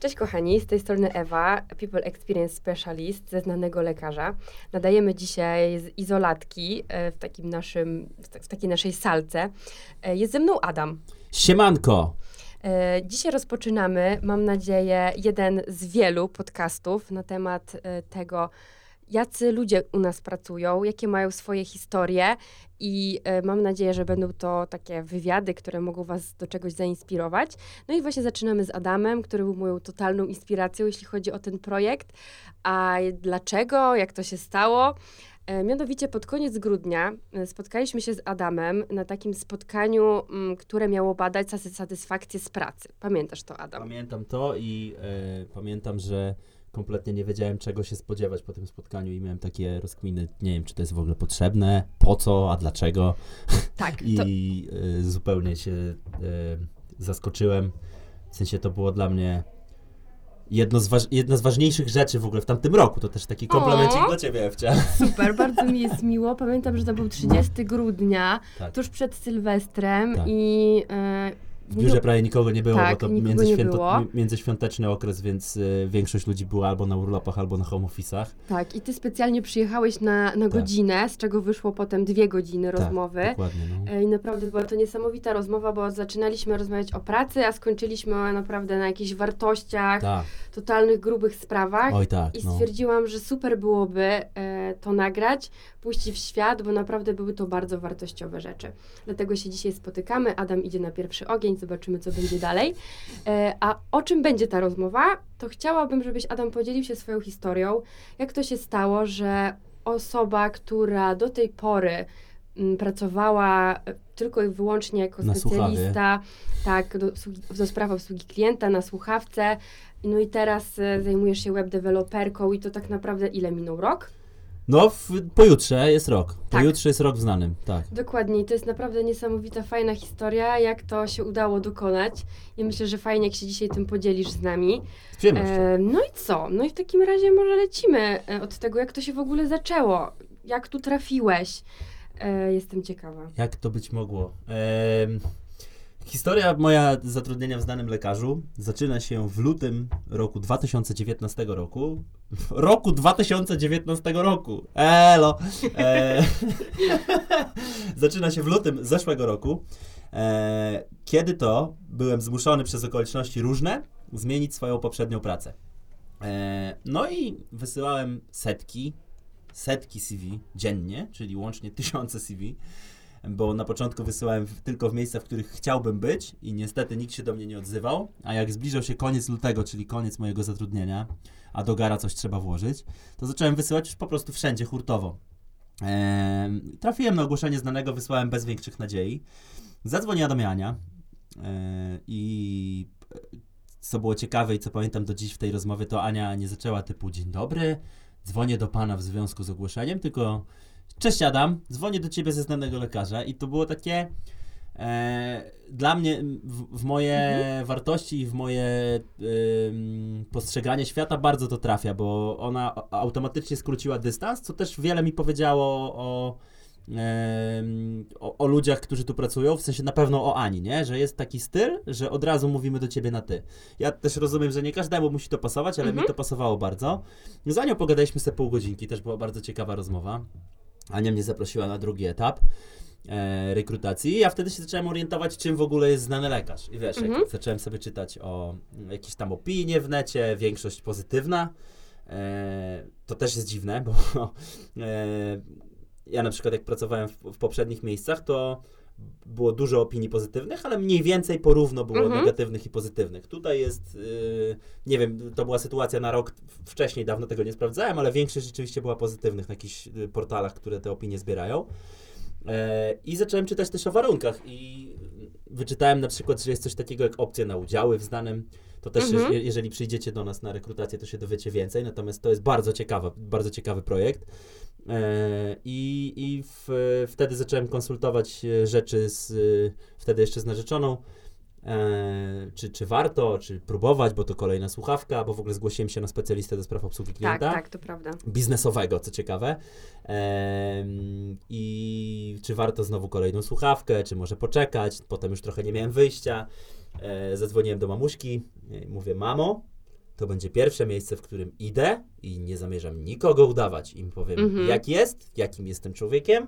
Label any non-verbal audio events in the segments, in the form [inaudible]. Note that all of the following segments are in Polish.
Cześć kochani, z tej strony Ewa, People Experience Specialist ze znanego lekarza. Nadajemy dzisiaj z izolatki e, w takim naszym, w ta- w takiej naszej salce. E, Jest ze mną Adam. Siemanko! E, Dzisiaj rozpoczynamy, mam nadzieję, jeden z wielu podcastów na temat tego, jacy ludzie u nas pracują, jakie mają swoje historie i e, mam nadzieję, że będą to takie wywiady, które mogą Was do czegoś zainspirować. No i właśnie zaczynamy z Adamem, który był moją totalną inspiracją, jeśli chodzi o ten projekt. A dlaczego, jak to się stało? E, Mianowicie pod koniec grudnia e, spotkaliśmy się z Adamem na takim spotkaniu, m, które miało badać satysfakcję z pracy. Pamiętasz to, Adam? Pamiętam to i pamiętam, że kompletnie nie wiedziałem, czego się spodziewać po tym spotkaniu i miałem takie rozkminy, nie wiem, czy to jest w ogóle potrzebne, po co, a dlaczego. [laughs] Tak, to, I e, zupełnie się e, zaskoczyłem. W sensie to było dla mnie jedno z, jedna z ważniejszych rzeczy w ogóle w tamtym roku. To też taki komplemencik dla ciebie, Ewcia. [laughs] super, bardzo mi jest miło. Pamiętam, że to był 30 grudnia, Tak. tuż przed Sylwestrem Tak. i... E, W biurze prawie nikogo nie było, Tak, bo to międzyświęto, było. mi- międzyświąteczny okres, więc y, większość ludzi była albo na urlopach, albo na home office'ach. Tak, i ty specjalnie przyjechałeś na, na Tak. godzinę, z czego wyszło potem dwie godziny rozmowy. Tak, dokładnie, no. E, I naprawdę była to niesamowita rozmowa, bo zaczynaliśmy rozmawiać o pracy, a skończyliśmy naprawdę na jakichś wartościach, Tak, totalnych, grubych sprawach. oj tak, I no. stwierdziłam, że super byłoby e, to nagrać, puścić w świat, bo naprawdę były to bardzo wartościowe rzeczy. Dlatego się dzisiaj spotykamy. Adam idzie na pierwszy ogień, zobaczymy, co będzie dalej. E, a o czym będzie ta rozmowa? To chciałabym, żebyś Adam podzielił się swoją historią. Jak to się stało, że osoba, która do tej pory pracowała e, tylko i wyłącznie jako Na specjalista, tak, do, do spraw obsługi klienta na słuchawce, no i teraz e, zajmujesz się web deweloperką i to tak naprawdę ile minął rok? No, w, pojutrze jest rok. Tak. Pojutrze jest rok w znanym, tak. Dokładnie, i to jest naprawdę niesamowita, fajna historia, jak to się udało dokonać. I myślę, że fajnie, jak się dzisiaj tym podzielisz z nami. Z. E, no i co? No i w takim razie może lecimy e, od tego, jak to się w ogóle zaczęło. Jak tu trafiłeś? E, jestem ciekawa. Jak to być mogło? Historia moja zatrudnienia w znanym lekarzu zaczyna się w lutym roku 2019 roku. [laughs] Roku 2019 roku. Elo! E, [laughs] zaczyna się w lutym zeszłego roku. E, kiedy to byłem zmuszony przez okoliczności różne zmienić swoją poprzednią pracę. E, no i wysyłałem setki, setki CV dziennie, czyli łącznie tysiące CV, bo na początku wysyłałem tylko w miejsca, w których chciałbym być i niestety nikt się do mnie nie odzywał, a jak zbliżał się koniec lutego, czyli koniec mojego zatrudnienia, a do gara coś trzeba włożyć, to zacząłem wysyłać już po prostu wszędzie hurtowo. Em, trafiłem na ogłoszenie znanego, wysłałem bez większych nadziei. Zadzwoniła do mnie Ania e, i e, co było ciekawe i co pamiętam do dziś w tej rozmowie, to Ania nie zaczęła typu dzień dobry, dzwonię do pana w związku z ogłoszeniem, tylko cześć Adam, dzwonię do ciebie ze znanego lekarza i to było takie e, dla mnie w, w moje wartości i w moje postrzeganie świata bardzo to trafia, bo ona automatycznie skróciła dystans, co też wiele mi powiedziało o, o, o ludziach, którzy tu pracują, w sensie na pewno o Ani, nie? Że jest taki styl, że od razu mówimy do ciebie na ty. Ja też rozumiem, że nie każdemu musi to pasować, ale Mhm. mi to pasowało bardzo. Z Anią pogadaliśmy sobie pół godzinki, też była bardzo ciekawa rozmowa. Ania mnie zaprosiła na drugi etap e, rekrutacji. Ja wtedy się zacząłem orientować, czym w ogóle jest znany lekarz. I wiesz, Mhm. jak zacząłem sobie czytać o jakieś tam opinie w necie, większość pozytywna. E, to też jest dziwne, bo [laughs] e, ja na przykład jak pracowałem w, w poprzednich miejscach, to było dużo opinii pozytywnych, ale mniej więcej porówno było Mhm. negatywnych i pozytywnych. Tutaj jest, y, nie wiem, to była sytuacja na rok wcześniej, dawno tego nie sprawdzałem, ale większość rzeczywiście była pozytywnych na jakichś y, portalach, które te opinie zbierają. E, I zacząłem czytać też o warunkach i wyczytałem na przykład, że jest coś takiego jak opcja na udziały w znanym. To też, Mhm. je- jeżeli przyjdziecie do nas na rekrutację, to się dowiecie więcej. Natomiast to jest bardzo ciekawa, bardzo ciekawy projekt. E, I, i w, wtedy zacząłem konsultować e, rzeczy z e, wtedy jeszcze z narzeczoną. E, czy, czy warto, czy próbować, bo to kolejna słuchawka, bo w ogóle zgłosiłem się na specjalistę do spraw obsługi Tak, klienta tak, to prawda. biznesowego, co ciekawe. Em, I czy warto znowu kolejną słuchawkę, czy może poczekać. Potem już trochę nie miałem wyjścia. E, zadzwoniłem do mamuśki. e, Mówię, mamo, to będzie pierwsze miejsce, w którym idę i nie zamierzam nikogo udawać. Im powiem, Mhm. jak jest, jakim jestem człowiekiem,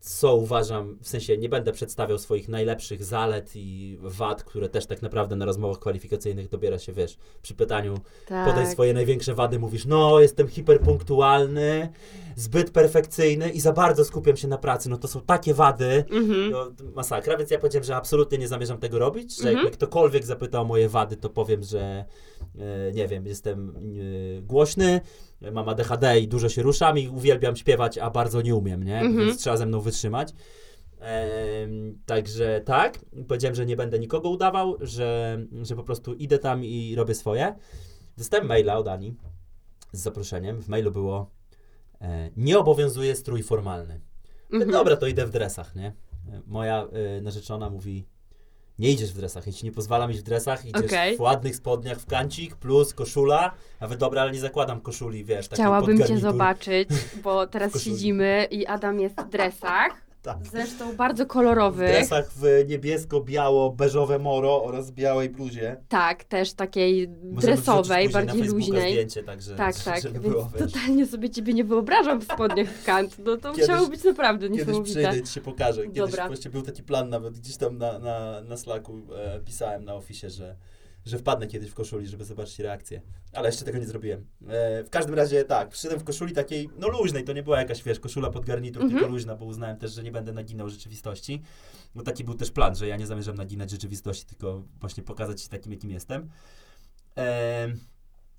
co uważam, w sensie nie będę przedstawiał swoich najlepszych zalet i wad, które też tak naprawdę na rozmowach kwalifikacyjnych dobiera się, wiesz, przy pytaniu Tak. podaj swoje największe wady, mówisz, no, jestem hiperpunktualny, zbyt perfekcyjny i za bardzo skupiam się na pracy, no to są takie wady, Mhm. no, masakra, więc ja powiedziałem, że absolutnie nie zamierzam tego robić, że Mhm. jak mnie ktokolwiek zapyta o moje wady, to powiem, że e, nie wiem, jestem e, głośny, mam ADHD i dużo się ruszam i uwielbiam śpiewać, a bardzo nie umiem, nie? Mhm. Więc trzeba ze mną wytrzymać. Em, także tak, powiedziałem, że nie będę nikogo udawał, że, że po prostu idę tam i robię swoje. Dostałem maila od Ani z zaproszeniem. W mailu było e, nie obowiązuje strój formalny. Mhm. Dobra, to idę w dresach, nie? E, Moja e, narzeczona mówi, nie idziesz w dresach, ci nie pozwalam iść w dresach, idziesz Okej. w ładnych spodniach w kancik plus koszula, wy dobra, ale nie zakładam koszuli, wiesz, Chciałabym cię zobaczyć, bo [laughs] teraz siedzimy i Adam jest w dresach. Tak. Zresztą bardzo W kolorowych. dresach w niebiesko-biało-beżowe moro oraz białej bluzie. Tak, też takiej Możemy dresowej, na bardziej Facebooka luźnej. zdjęcie, także, Tak, [laughs] tak, żeby więc było, totalnie sobie ciebie nie wyobrażam w spodniach w kant. No to Kiedyś- musiało być naprawdę Kiedyś niesamowite. przyjdę, ci się pokażę. Kiedyś Dobra. właśnie był taki plan nawet gdzieś tam na, na, na Slacku e, pisałem na ofisie, że, że wpadnę kiedyś w koszuli, żeby zobaczyć reakcję. Ale jeszcze tego nie zrobiłem. E, w każdym razie tak, przyszedłem w koszuli takiej, no luźnej, to nie była jakaś, wiesz, koszula pod garnitur, Mhm. tylko luźna, bo uznałem też, że nie będę naginał rzeczywistości. Bo taki był też plan, że ja nie zamierzam naginać rzeczywistości, tylko właśnie pokazać się takim, jakim jestem. E,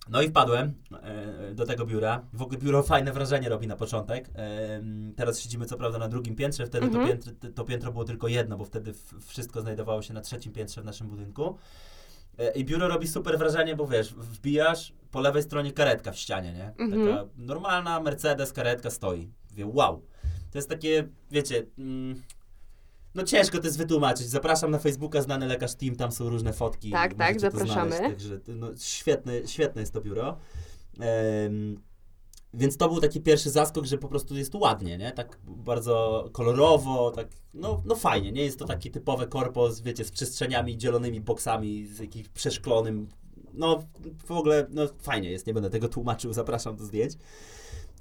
no i wpadłem e, do tego biura. W ogóle biuro fajne wrażenie robi na początek. E, teraz siedzimy co prawda na drugim piętrze, wtedy Mhm. to, piętro, to piętro było tylko jedno, bo wtedy wszystko znajdowało się na trzecim piętrze w naszym budynku. E, I biuro robi super wrażenie, bo wiesz, wbijasz po lewej stronie karetka w ścianie, nie? Mhm. Taka normalna Mercedes karetka stoi. Mówię, wow. To jest takie, wiecie, mm, no ciężko to jest wytłumaczyć. Zapraszam na Facebooka Znany Lekarz Team, tam są różne fotki. Tak, tak, zapraszamy. Znaleźć, także no, świetne, świetne jest to biuro. Em, więc to był taki pierwszy zaskok, że po prostu jest ładnie, nie? Tak bardzo kolorowo, tak, no, no fajnie, nie? Jest to taki typowe korpo, z, wiecie, z przestrzeniami, dzielonymi boksami, z jakimś przeszklonym, no w ogóle, no fajnie jest, nie będę tego tłumaczył, zapraszam do zdjęć.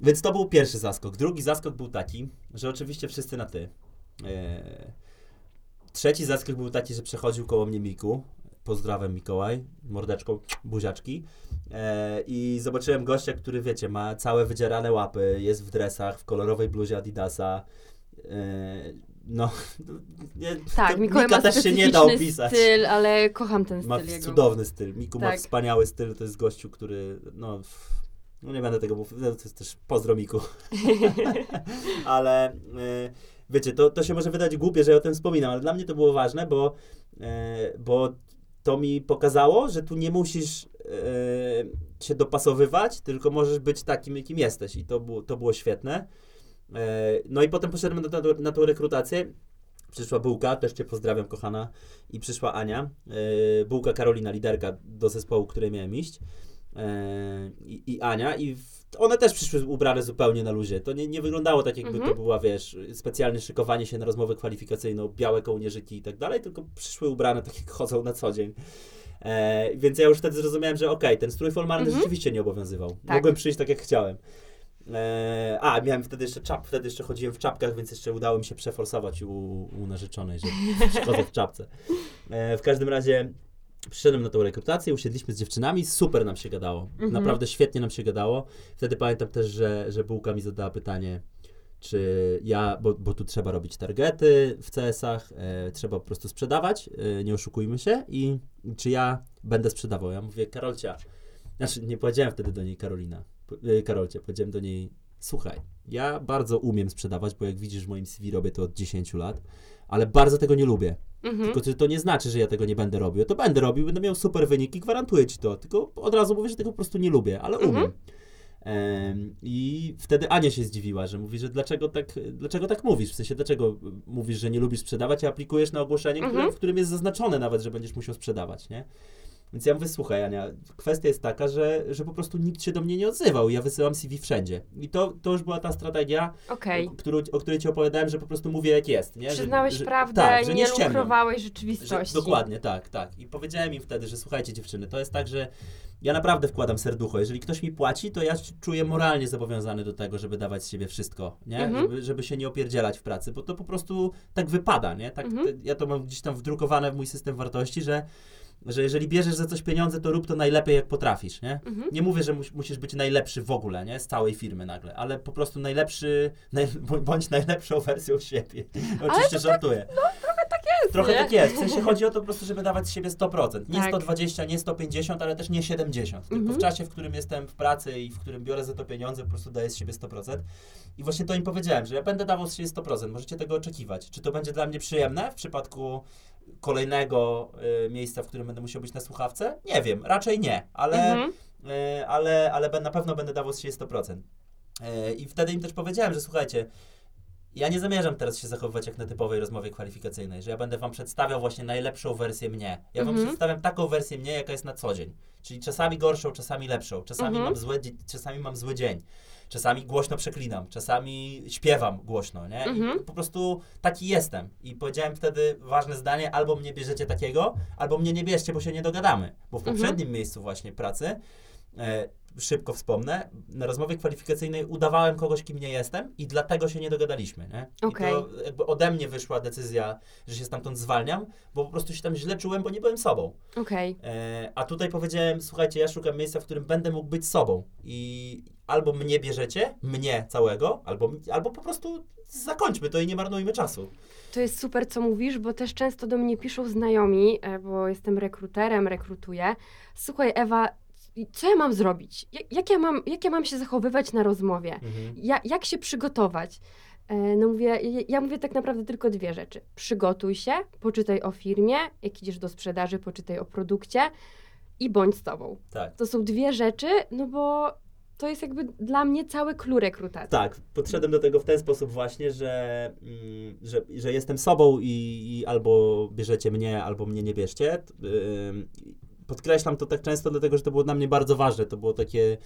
Więc to był pierwszy zaskok. Drugi zaskok był taki, że oczywiście wszyscy na ty. E, trzeci zaskok był taki, że przechodził koło mnie Miku. Pozdrawiam Mikołaj, mordeczką, buziaczki. E, I zobaczyłem gościa, który wiecie, ma całe wydzierane łapy, jest w dresach, w kolorowej bluzie Adidasa. E, no, [laughs] nie, Tak, to Mikołaj Mika ma też się nie da opisać. styl, ale kocham ten Ma styl jego. cudowny styl. Miku ma Tak. wspaniały styl. To jest gościu, który. No, no nie będę tego mówił. no To jest też pozdro Miku. [laughs] [laughs] ale y, wiecie, to, to się może wydać głupie, że ja o tym wspominam, ale dla mnie to było ważne, bo, y, bo to mi pokazało, że tu nie musisz y, się dopasowywać, tylko możesz być takim, jakim jesteś. I to było, to było świetne. Y, no i potem poszedłem na, na, na tą rekrutację. Przyszła Bułka, też Cię pozdrawiam, kochana. I przyszła Ania. Yy, Bułka Karolina, liderka do zespołu, której miałem iść. Yy, i, I Ania. I w, one też przyszły ubrane zupełnie na luzie. To nie, nie wyglądało tak, jakby Mhm. to była, wiesz, specjalne szykowanie się na rozmowę kwalifikacyjną, białe kołnierzyki i tak dalej, tylko przyszły ubrane tak, jak chodzą na co dzień. E, więc ja już wtedy zrozumiałem, że okej, ten strój formalny Mhm. rzeczywiście nie obowiązywał. Tak. Mogłem przyjść tak, jak chciałem. E, a, miałem wtedy jeszcze czap, wtedy jeszcze chodziłem w czapkach, więc jeszcze udało mi się przeforsować u, u narzeczonej, że [laughs] chodzę w czapce. E, w każdym razie przyszedłem na tą rekrutację, usiedliśmy z dziewczynami, super nam się gadało. Mhm. Naprawdę świetnie nam się gadało. Wtedy pamiętam też, że, że Bułka mi zadała pytanie, czy ja, bo, bo tu trzeba robić targety w CS-ach, e, trzeba po prostu sprzedawać, e, nie oszukujmy się, i czy ja będę sprzedawał. Ja mówię, Karolcia, znaczy nie powiedziałem wtedy do niej Karolina, e, Karolcie, powiedziałem do niej, słuchaj, ja bardzo umiem sprzedawać, bo jak widzisz w moim CV robię to od 10 lat, ale bardzo tego nie lubię. Mhm. Tylko to nie znaczy, że ja tego nie będę robił. To będę robił, będę miał super wyniki, gwarantuję ci to. Tylko od razu mówię, że tego po prostu nie lubię, ale umiem. Mhm. Em, I wtedy Ania się zdziwiła, że mówi, że dlaczego tak, dlaczego tak mówisz? W sensie, dlaczego mówisz, że nie lubisz sprzedawać, a aplikujesz na ogłoszenie, które, Mhm. w którym jest zaznaczone nawet, że będziesz musiał sprzedawać, nie? Więc ja mówię, słuchaj Ania, kwestia jest taka, że, że po prostu nikt się do mnie nie odzywał. Ja wysyłam CV wszędzie. I to, to już była ta strategia, Okej. o, którą, o której ci opowiadałem, że po prostu mówię jak jest. Nie? Że- Przyznałeś że, prawdę, tak, że nie ściemniam. lukrowałeś Że, rzeczywistości. dokładnie, tak, tak. I powiedziałem im wtedy, że słuchajcie dziewczyny, to jest tak, że ja naprawdę wkładam serducho. Jeżeli ktoś mi płaci, to ja czuję moralnie zobowiązany do tego, żeby dawać z siebie wszystko, nie? Mhm. Żeby, żeby się nie opierdzielać w pracy, bo to po prostu tak wypada, nie? Tak, Mhm. ja to mam gdzieś tam wdrukowane w mój system wartości, że, że jeżeli bierzesz za coś pieniądze, to rób to najlepiej, jak potrafisz, nie? Mhm. Nie mówię, że mus, musisz być najlepszy w ogóle, nie? Z całej firmy nagle, ale po prostu najlepszy, naj, [laughs] bądź najlepszą wersją siebie. [laughs] Oczywiście żartuję. Trochę nie? tak jest. W sensie chodzi o to po prostu, żeby dawać z siebie 100%. Nie Tak. 120, nie 150, ale też nie 70. Tylko Mhm. w czasie, w którym jestem w pracy i w którym biorę za to pieniądze, po prostu daję z siebie 100%. I właśnie to im powiedziałem, że ja będę dawał z siebie 100%. Możecie tego oczekiwać. Czy to będzie dla mnie przyjemne w przypadku kolejnego y, miejsca, w którym będę musiał być na słuchawce? Nie wiem, raczej nie, ale, Mhm. y, ale, ale na pewno będę dawał z siebie 100%. Y, I wtedy im też powiedziałem, że słuchajcie, ja nie zamierzam teraz się zachowywać jak na typowej rozmowie kwalifikacyjnej, że ja będę wam przedstawiał właśnie najlepszą wersję mnie. Ja wam Mhm. przedstawiam taką wersję mnie, jaka jest na co dzień. Czyli czasami gorszą, czasami lepszą. Czasami, Mhm. mam, złe, czasami mam zły dzień. Czasami głośno przeklinam, czasami śpiewam głośno, nie? Mhm. Po prostu taki jestem. I powiedziałem wtedy ważne zdanie, albo mnie bierzecie takiego, albo mnie nie bierzcie, bo się nie dogadamy. Bo w Mhm. poprzednim miejscu właśnie pracy, szybko wspomnę, na rozmowie kwalifikacyjnej udawałem kogoś, kim nie jestem i dlatego się nie dogadaliśmy, nie? Okej. I to jakby ode mnie wyszła decyzja, że się stamtąd zwalniam, bo po prostu się tam źle czułem, bo nie byłem sobą. Okej. E, a tutaj powiedziałem, słuchajcie, ja szukam miejsca, w którym będę mógł być sobą i albo mnie bierzecie, mnie całego, albo, albo po prostu zakończmy to i nie marnujmy czasu. To jest super, co mówisz, bo też często do mnie piszą znajomi, e, bo jestem rekruterem, rekrutuję. Słuchaj, Ewa, co ja mam zrobić? Ja- Jak ja mam, jak ja mam się zachowywać na rozmowie? Ja, jak się przygotować? E, No mówię, ja- mówię tak naprawdę tylko dwie rzeczy. Przygotuj się, poczytaj o firmie, jak idziesz do sprzedaży, poczytaj o produkcie i bądź z tobą. Tak. To są dwie rzeczy, no bo to jest jakby dla mnie cały klucz rekrutacji. Tak, podszedłem do tego w ten sposób właśnie, że, mm, że, że jestem sobą i, i albo bierzecie mnie, albo mnie nie bierzcie. Podkreślam to tak często, dlatego że to było dla mnie bardzo ważne. To było takie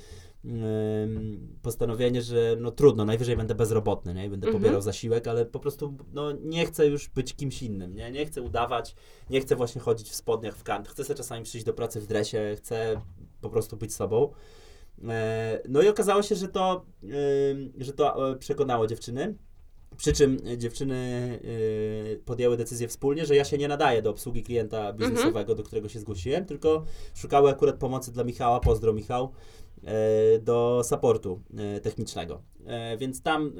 ym, postanowienie, że no trudno, najwyżej będę bezrobotny, nie? Będę Mhm. pobierał zasiłek, ale po prostu no, nie chcę już być kimś innym, nie? Nie chcę udawać, nie chcę właśnie chodzić w spodniach w kant. Chcę sobie czasami przyjść do pracy w dresie, chcę po prostu być sobą. E, No i okazało się, że to, ym, że to e, przekonało dziewczyny. Przy czym e, dziewczyny e, podjęły decyzję wspólnie, że ja się nie nadaję do obsługi klienta biznesowego, do którego się zgłosiłem, tylko szukały akurat pomocy dla Michała, pozdro Michał, e, do supportu technicznego. Więc tam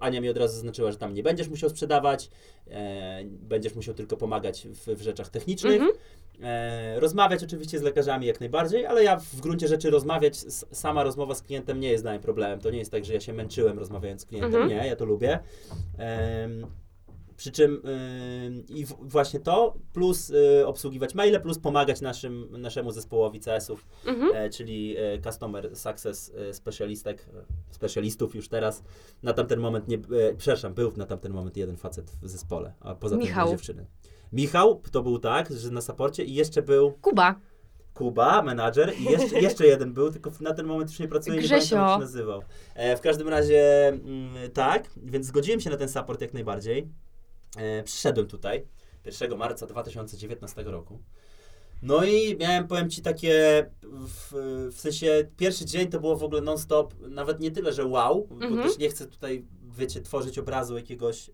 Ania mi od razu zaznaczyła, że tam nie będziesz musiał sprzedawać, będziesz musiał tylko pomagać w, w rzeczach technicznych. Mhm. E, rozmawiać oczywiście z lekarzami jak najbardziej, ale ja w gruncie rzeczy rozmawiać, sama rozmowa z klientem nie jest dla mnie problemem. To nie jest tak, że ja się męczyłem rozmawiając z klientem. Mhm. Nie, ja to lubię. Przy czym ym, i w, właśnie to, plus y, obsługiwać maile, plus pomagać naszym, naszemu zespołowi CS-ów, Mhm. e, czyli e, Customer Success e, specjalistek, e, specjalistów już teraz. Na tamten moment nie, przepraszam, był na tamten moment jeden facet w zespole, a poza tym Michał. dwie dziewczyny. Michał to był tak, że na saporcie i jeszcze był Kuba. Kuba, menadżer i jeszcze, [laughs] jeszcze jeden był, tylko na ten moment już nie pracuje, nie Grzesio. pamiętam jak się nazywał. E, w każdym razie mm, tak, więc zgodziłem się na ten support jak najbardziej. E, przyszedłem tutaj 1 marca 2019 roku. No i miałem, powiem Ci, takie, w, w sensie pierwszy dzień to było w ogóle non-stop, nawet nie tyle, że wow, bo Mhm. też nie chcę tutaj, wiecie, tworzyć obrazu jakiegoś,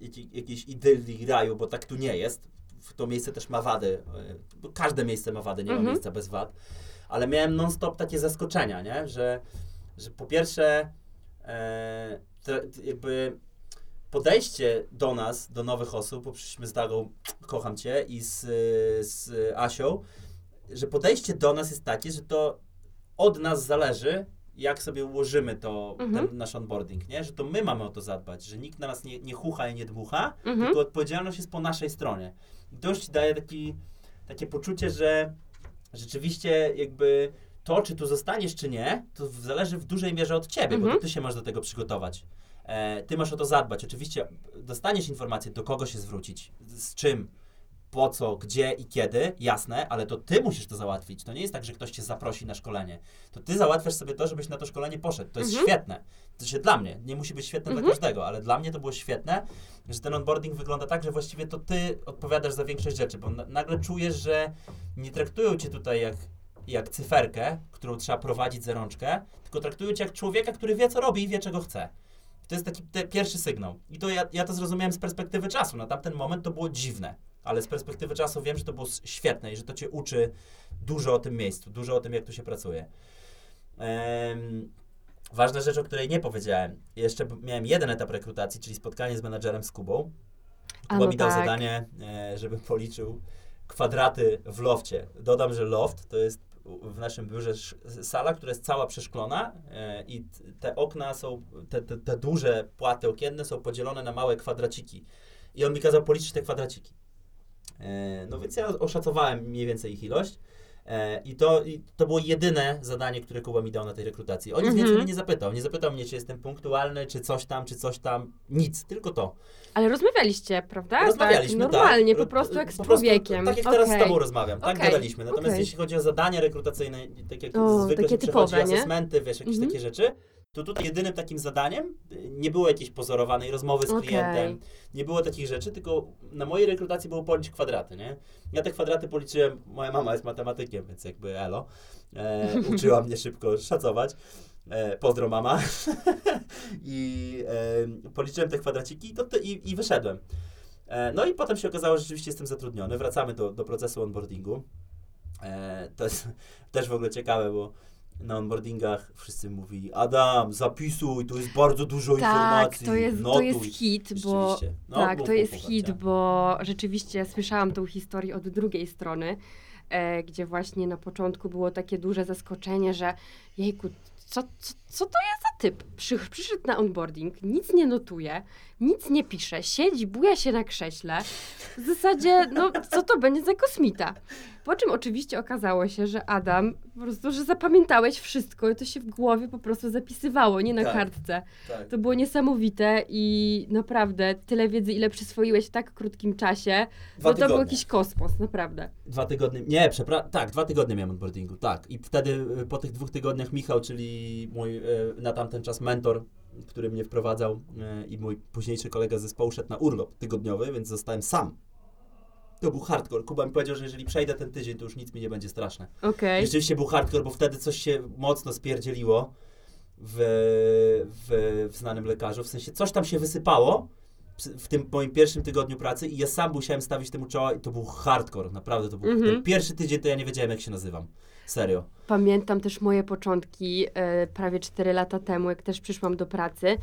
jakiej- jakiejś idylii raju, bo tak tu nie jest. W- To miejsce też ma wady, e, każde miejsce ma wady, nie ma Mhm. miejsca bez wad. Ale miałem non-stop takie zaskoczenia, nie? Że, że po pierwsze, e, to, jakby podejście do nas, do nowych osób, bo przyszliśmy z Dagą, kocham Cię, i z, z Asią, że podejście do nas jest takie, że to od nas zależy, jak sobie ułożymy to, Mhm. ten nasz onboarding, nie? Że to my mamy o to zadbać, że nikt na nas nie, nie chucha i nie dmucha, Mhm. tylko odpowiedzialność jest po naszej stronie. I to już Ci daje taki, takie poczucie, że rzeczywiście jakby to, czy tu zostaniesz, czy nie, to zależy w dużej mierze od Ciebie, bo Mhm. to Ty się masz do tego przygotować. E, ty masz o to zadbać. Oczywiście dostaniesz informację, do kogo się zwrócić, z czym. Po co, gdzie i kiedy, jasne, ale to ty musisz to załatwić. To nie jest tak, że ktoś cię zaprosi na szkolenie. To ty załatwiasz sobie to, żebyś na to szkolenie poszedł. To jest Mhm. świetne. To się dla mnie, nie musi być świetne Mhm. dla każdego, ale dla mnie to było świetne, że ten onboarding wygląda tak, że właściwie to ty odpowiadasz za większość rzeczy, bo na, nagle czujesz, że nie traktują cię tutaj jak, jak cyferkę, którą trzeba prowadzić za rączkę, tylko traktują cię jak człowieka, który wie, co robi i wie, czego chce. To jest taki pierwszy sygnał. I to ja, ja to zrozumiałem z perspektywy czasu. Na tamten moment to było dziwne, ale z perspektywy czasu wiem, że to było świetne i że to cię uczy dużo o tym miejscu, dużo o tym, jak tu się pracuje. Em, ważna rzecz, o której nie powiedziałem. Jeszcze miałem jeden etap rekrutacji, czyli spotkanie z menadżerem z Kubą. Kuba no mi dał tak. zadanie, e, żebym policzył kwadraty w lofcie. Dodam, że loft to jest w naszym biurze sala, która jest cała przeszklona e, i te okna są, te, te, te duże płaty okienne są podzielone na małe kwadraciki. I on mi kazał policzyć te kwadraciki. E, no więc ja oszacowałem mniej więcej ich ilość. E, I to, I to było jedyne zadanie, które Kuba mi dał na tej rekrutacji. O nic Mhm. więcej mnie nie zapytał. Nie zapytał mnie, czy jestem punktualny, czy coś tam, czy coś tam. Nic, tylko to. Ale rozmawialiście, prawda? Rozmawialiśmy, tak, tak. normalnie, Ro- po prostu jak z człowiekiem. Tak jak teraz z tobą rozmawiam, tak Okej, gadaliśmy. Natomiast okej. jeśli chodzi o zadania rekrutacyjne, tak jak O, zwykle takie się typowe, nie? asesmenty, wiesz, jakieś Mhm. takie rzeczy, to tutaj jedynym takim zadaniem y, nie było jakiejś pozorowanej rozmowy z Okej. klientem, nie było takich rzeczy, tylko na mojej rekrutacji było policzyć kwadraty, nie? Ja te kwadraty policzyłem, moja mama jest matematykiem, więc jakby elo, e, [laughs] uczyła mnie szybko szacować. E, pozdro mama. [laughs] I e, policzyłem te kwadraciki i, to, to, i, i wyszedłem. E, no i potem się okazało, że rzeczywiście jestem zatrudniony. Wracamy do, do procesu onboardingu. E, to jest [laughs] też w ogóle ciekawe, bo na onboardingach wszyscy mówili Adam, zapisuj, tu jest bardzo dużo Tak, informacji, to jest, to jest hit, bo. No, tak, to jest hit, Babcia. bo rzeczywiście słyszałam tą historię od drugiej strony, e, gdzie właśnie na początku było takie duże zaskoczenie, że jejku, co, co, co to jest za typ? Przy, przyszedł na onboarding, nic nie notuje, nic nie pisze, siedzi, buja się na krześle. W zasadzie, no co to będzie za kosmita? Po czym oczywiście okazało się, że Adam, po prostu, że zapamiętałeś wszystko i to się w głowie po prostu zapisywało, nie na Tak. kartce. Tak. To było niesamowite i naprawdę tyle wiedzy, ile przyswoiłeś w tak krótkim czasie, Dwa no to był tygodnie. jakiś kosmos, naprawdę. Dwa tygodnie, nie, przepraszam, tak, dwa tygodnie miałem onboardingu, tak. I wtedy y, po tych dwóch tygodniach Michał, czyli mój y, na tamten czas mentor, który mnie wprowadzał y, i mój późniejszy kolega z zespołu szedł na urlop tygodniowy, więc zostałem sam. To był hardcore. Kuba mi powiedział, że jeżeli przejdę ten tydzień, to już nic mi nie będzie straszne. I rzeczywiście był hardcore, bo wtedy coś się mocno spierdzieliło w, w, w znanym lekarzu. W sensie coś tam się wysypało w tym moim pierwszym tygodniu pracy i ja sam musiałem stawić temu czoła i to był hardcore, naprawdę to był. Mhm. Ten pierwszy tydzień to ja nie wiedziałem jak się nazywam. Serio. Pamiętam też moje początki e, prawie 4 lata temu, jak też przyszłam do pracy.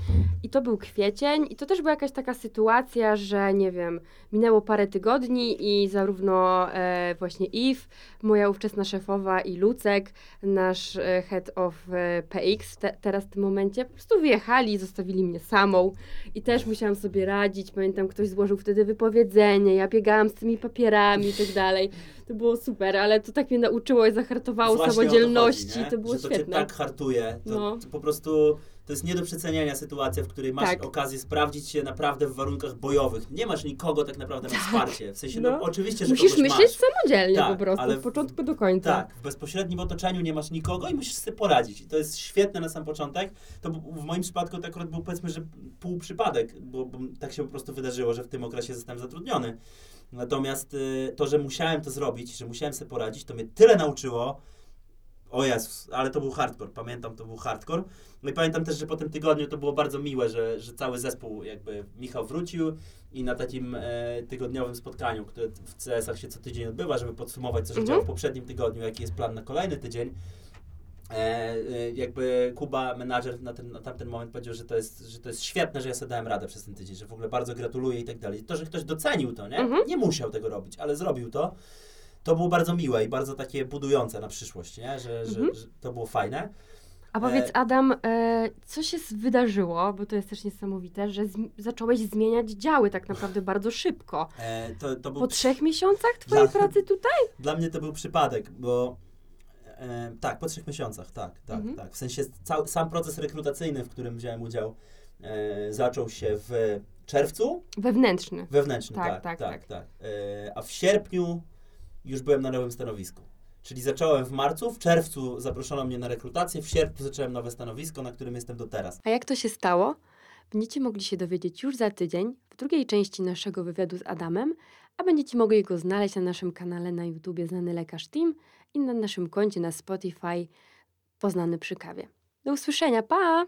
I to był kwiecień, i to też była jakaś taka sytuacja, że nie wiem, minęło parę tygodni i zarówno e, właśnie Eve, moja ówczesna szefowa, i Lucek, nasz e, head of e, PX te, teraz w tym momencie, po prostu wyjechali zostawili mnie samą. I też musiałam sobie radzić. Pamiętam, ktoś złożył wtedy wypowiedzenie, ja biegałam z tymi papierami i tak dalej. To było super, ale to tak mnie nauczyło i zahartowało Właśnie o to samodzielności. chodzi, to było że to cię świetne. tak hartuje. To, No. to po prostu to jest nie do przeceniania sytuacja, w której masz Tak. okazję sprawdzić się naprawdę w warunkach bojowych. Nie masz nikogo tak naprawdę na wsparcie. W sensie, no, No. oczywiście, że Musisz myśleć masz. samodzielnie Tak, po prostu, ale od początku do końca. Tak, w bezpośrednim otoczeniu nie masz nikogo i musisz sobie poradzić. I to jest świetne na sam początek. To w moim przypadku to akurat był powiedzmy, że pół przypadek, bo, bo tak się po prostu wydarzyło, że w tym okresie zostałem zatrudniony. Natomiast y, to, że musiałem to zrobić, że musiałem sobie poradzić, to mnie tyle nauczyło. O Jezus, ale to był hardcore, pamiętam, to był hardcore. No i pamiętam też, że po tym tygodniu to było bardzo miłe, że, że cały zespół, jakby Michał wrócił i na takim e, tygodniowym spotkaniu, które w CS-ach się co tydzień odbywa, żeby podsumować, co się Mhm. działo w poprzednim tygodniu, jaki jest plan na kolejny tydzień. E, e, jakby Kuba, menadżer na, ten, na tamten moment powiedział, że to, jest, że to jest świetne, że ja sobie dałem radę przez ten tydzień, że w ogóle bardzo gratuluję i tak dalej. To, że ktoś docenił to, nie? Mhm. Nie musiał tego robić, ale zrobił to. To było bardzo miłe i bardzo takie budujące na przyszłość, nie? Że, że, Mhm. że to było fajne. A powiedz E, Adam, e, co się z- wydarzyło, bo to jest też niesamowite, że zm- zacząłeś zmieniać działy tak naprawdę bardzo szybko. E, to, to był Po trzech miesiącach twojej Dla- pracy tutaj? [laughs] Dla mnie to był przypadek, bo e, tak, po trzech miesiącach, tak, tak, Mhm. tak. W sensie cały, sam proces rekrutacyjny, w którym wziąłem udział, e, zaczął się w czerwcu Wewnętrzny. wewnętrzny, Tak, tak, tak, tak, tak. tak. E, a w sierpniu już byłem na nowym stanowisku. Czyli zacząłem w marcu, w czerwcu zaproszono mnie na rekrutację, w sierpniu zacząłem nowe stanowisko, na którym jestem do teraz. A jak to się stało? Będziecie mogli się dowiedzieć już za tydzień w drugiej części naszego wywiadu z Adamem, a będziecie mogli go znaleźć na naszym kanale na YouTubie Znany Lekarz Team i na naszym koncie na Spotify Poznany przy kawie. Do usłyszenia, pa!